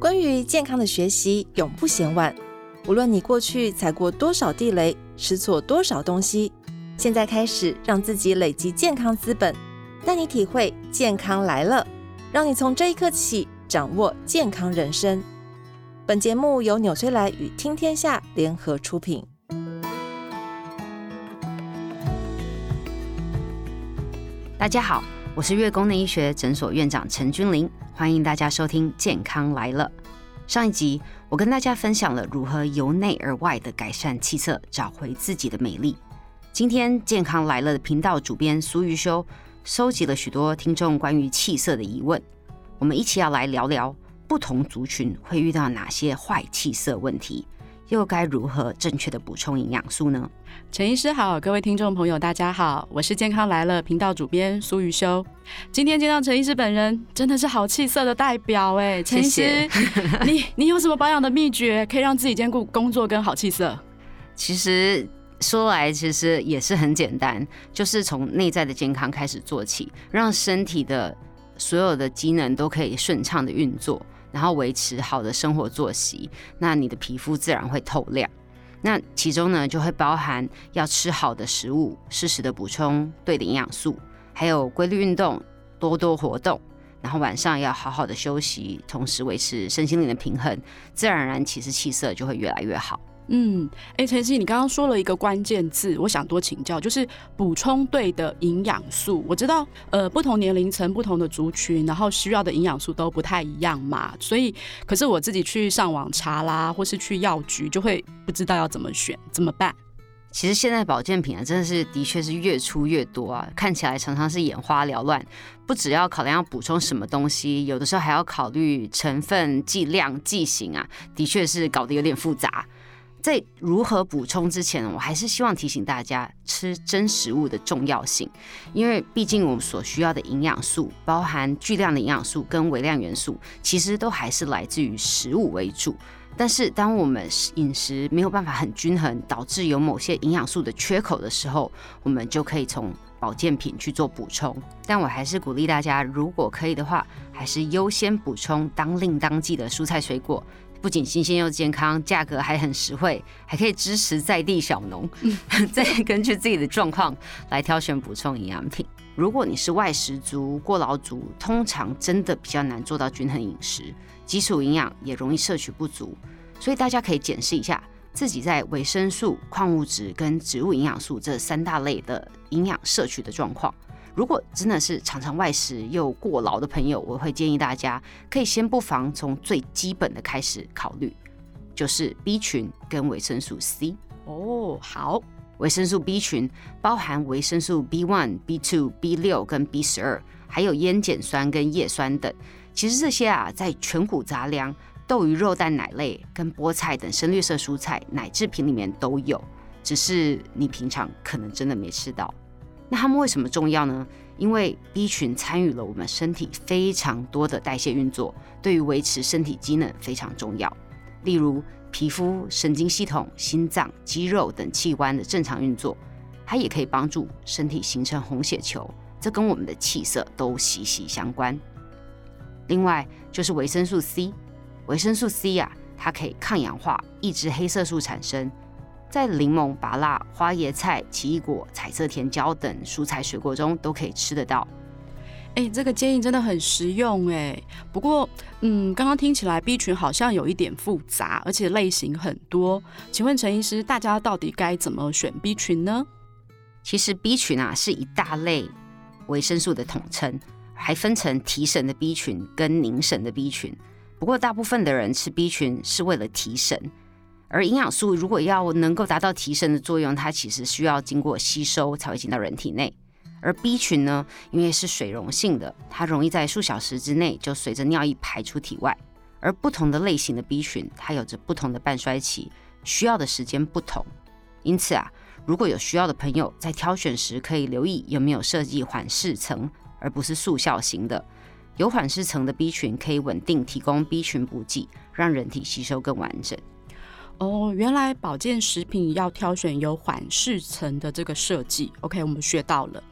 关于健康的学习永不嫌晚。无论你过去踩过多少地雷，吃错多少东西，现在开始让自己累积健康资本，带你体会健康来了，让你从这一刻起掌握健康人生。本节目由纽崔莱与听天下联合出品。大家好，我是月宫内医学诊所院长陈君玲，欢迎大家收听《健康来了》。上一集，我跟大家分享了如何由内而外的改善气色，找回自己的美丽。今天健康来了的频道主编苏玉修收集了许多听众关于气色的疑问，我们一起要来聊聊不同族群会遇到哪些坏气色问题。又该如何正确的补充营养素呢？陈医师好，各位听众朋友，大家好，我是健康来了频道主编苏瑜修。今天见到陈医师本人，真的是好气色的代表哎，陈医师，你 你有什么保养的秘诀，可以让自己兼顾工作跟好气色？其实说来，其实也是很简单，就是从内在的健康开始做起，让身体的所有的机能都可以顺畅的运作。然后维持好的生活作息，那你的皮肤自然会透亮。那其中呢，就会包含要吃好的食物，适时的补充对的营养素，还有规律运动，多多活动。然后晚上要好好的休息，同时维持身心灵的平衡，自然而然其实气色就会越来越好。嗯，哎，陈曦，你刚刚说了一个关键字，我想多请教，就是补充对的营养素。我知道，呃，不同年龄层、不同的族群，然后需要的营养素都不太一样嘛。所以，可是我自己去上网查啦，或是去药局，就会不知道要怎么选，怎么办？其实现在保健品啊，真的是的确是越出越多啊，看起来常常是眼花缭乱。不只要考量要补充什么东西，有的时候还要考虑成分、剂量、剂型啊，的确是搞得有点复杂。在如何补充之前，我还是希望提醒大家吃真食物的重要性，因为毕竟我们所需要的营养素，包含巨量的营养素跟微量元素，其实都还是来自于食物为主。但是当我们饮食没有办法很均衡，导致有某些营养素的缺口的时候，我们就可以从保健品去做补充。但我还是鼓励大家，如果可以的话，还是优先补充当令当季的蔬菜水果。不仅新鲜又健康，价格还很实惠，还可以支持在地小农，再根据自己的状况来挑选补充营养品。如果你是外食族、过劳族，通常真的比较难做到均衡饮食，基础营养也容易摄取不足。所以大家可以检视一下自己在维生素、矿物质跟植物营养素这三大类的营养摄取的状况。如果真的是常常外食又过劳的朋友，我会建议大家可以先不妨从最基本的开始考虑，就是 B 群跟维生素 C。哦，好，维生素 B 群包含维生素 B one、B two、B 六跟 B 十二，还有烟碱酸跟叶酸等。其实这些啊，在全谷杂粮、豆鱼肉蛋奶类跟菠菜等深绿色蔬菜奶制品里面都有，只是你平常可能真的没吃到。那它们为什么重要呢？因为 B 群参与了我们身体非常多的代谢运作，对于维持身体机能非常重要。例如皮肤、神经系统、心脏、肌肉等器官的正常运作，它也可以帮助身体形成红血球，这跟我们的气色都息息相关。另外就是维生素 C，维生素 C、啊，它可以抗氧化，抑制黑色素产生。在柠檬、芭辣、花椰菜、奇异果、彩色甜椒等蔬菜水果中都可以吃得到。哎，这个建议真的很实用哎。不过，嗯，刚刚听起来 B 群好像有一点复杂，而且类型很多。请问陈医师，大家到底该怎么选 B 群呢？其实 B 群啊是一大类维生素的统称，还分成提神的 B 群跟凝神的 B 群。不过，大部分的人吃 B 群是为了提神。而营养素如果要能够达到提升的作用，它其实需要经过吸收才会进到人体内。而 B 群呢，因为是水溶性的，它容易在数小时之内就随着尿液排出体外。而不同的类型的 B 群，它有着不同的半衰期，需要的时间不同。因此啊，如果有需要的朋友在挑选时，可以留意有没有设计缓释层，而不是速效型的。有缓释层的 B 群可以稳定提供 B 群补给，让人体吸收更完整。哦，原来保健食品要挑选有缓释层的这个设计。OK，我们学到了。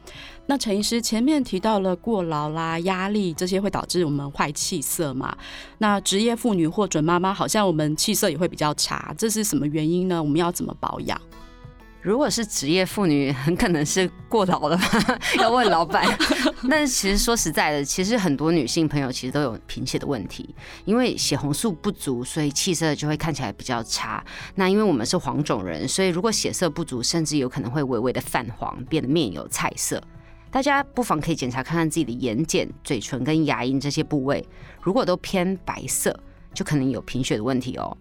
那陈医师前面提到了过劳啦、压力这些会导致我们坏气色嘛？那职业妇女或准妈妈好像我们气色也会比较差，这是什么原因呢？我们要怎么保养？如果是职业妇女，很可能是过劳了吧？要问老板。但是其实说实在的，其实很多女性朋友其实都有贫血的问题，因为血红素不足，所以气色就会看起来比较差。那因为我们是黄种人，所以如果血色不足，甚至有可能会微微的泛黄，变得面有菜色。大家不妨可以检查看看自己的眼睑、嘴唇跟牙龈这些部位，如果都偏白色，就可能有贫血的问题哦。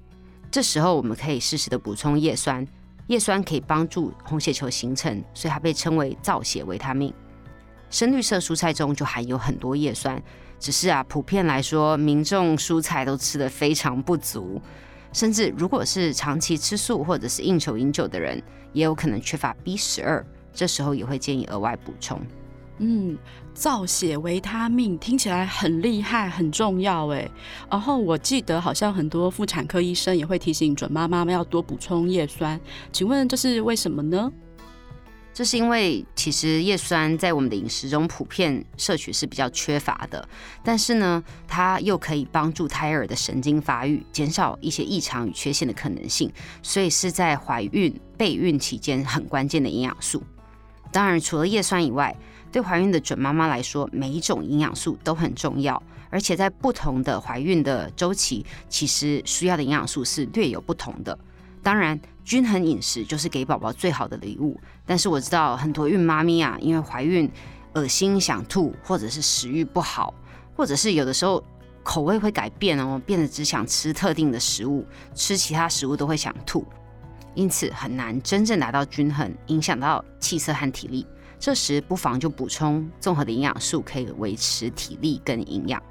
这时候我们可以适时的补充叶酸。叶酸可以帮助红血球形成，所以它被称为造血维他命。深绿色蔬菜中就含有很多叶酸，只是啊，普遍来说，民众蔬菜都吃得非常不足，甚至如果是长期吃素或者是应酬饮酒的人，也有可能缺乏 B 十二，这时候也会建议额外补充。嗯，造血维他命听起来很厉害，很重要哎。然后我记得好像很多妇产科医生也会提醒准妈妈们要多补充叶酸，请问这是为什么呢？这是因为其实叶酸在我们的饮食中普遍摄取是比较缺乏的，但是呢，它又可以帮助胎儿的神经发育，减少一些异常与缺陷的可能性，所以是在怀孕备孕期间很关键的营养素。当然，除了叶酸以外，对怀孕的准妈妈来说，每一种营养素都很重要，而且在不同的怀孕的周期，其实需要的营养素是略有不同的。当然，均衡饮食就是给宝宝最好的礼物。但是我知道很多孕妈咪啊，因为怀孕恶心想吐，或者是食欲不好，或者是有的时候口味会改变哦，变得只想吃特定的食物，吃其他食物都会想吐，因此很难真正达到均衡，影响到气色和体力。这时不妨就补充综合的营养素，可以维持体力跟营养。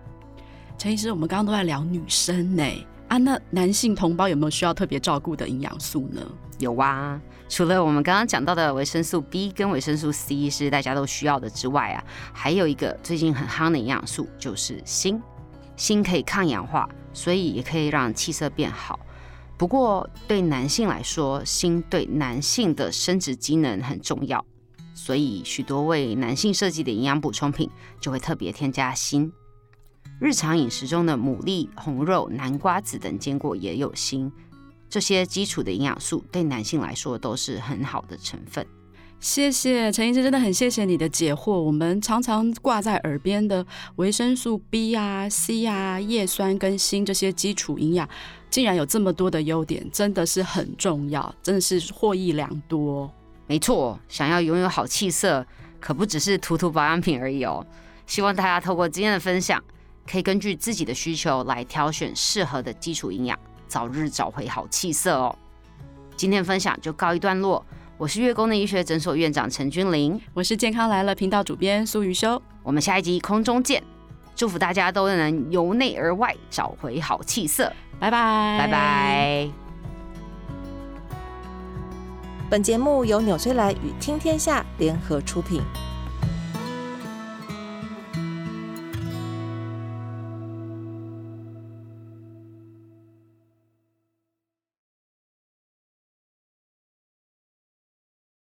陈医师，我们刚刚都在聊女生呢，啊，那男性同胞有没有需要特别照顾的营养素呢？有啊，除了我们刚刚讲到的维生素 B 跟维生素 C 是大家都需要的之外啊，还有一个最近很夯的营养素就是锌。锌可以抗氧化，所以也可以让气色变好。不过对男性来说，锌对男性的生殖机能很重要。所以，许多为男性设计的营养补充品就会特别添加锌。日常饮食中的牡蛎、红肉、南瓜子等坚果也有锌。这些基础的营养素对男性来说都是很好的成分。谢谢陈医师，真的很谢谢你的解惑。我们常常挂在耳边的维生素 B 啊、C 啊、叶酸跟锌这些基础营养，竟然有这么多的优点，真的是很重要，真的是获益良多。没错，想要拥有好气色，可不只是涂涂保养品而已哦。希望大家透过今天的分享，可以根据自己的需求来挑选适合的基础营养，早日找回好气色哦。今天分享就告一段落，我是月宫的医学诊所院长陈君玲，我是健康来了频道主编苏瑜修，我们下一集空中见，祝福大家都能由内而外找回好气色，拜拜，拜拜。本节目由纽崔莱与听天下联合出品。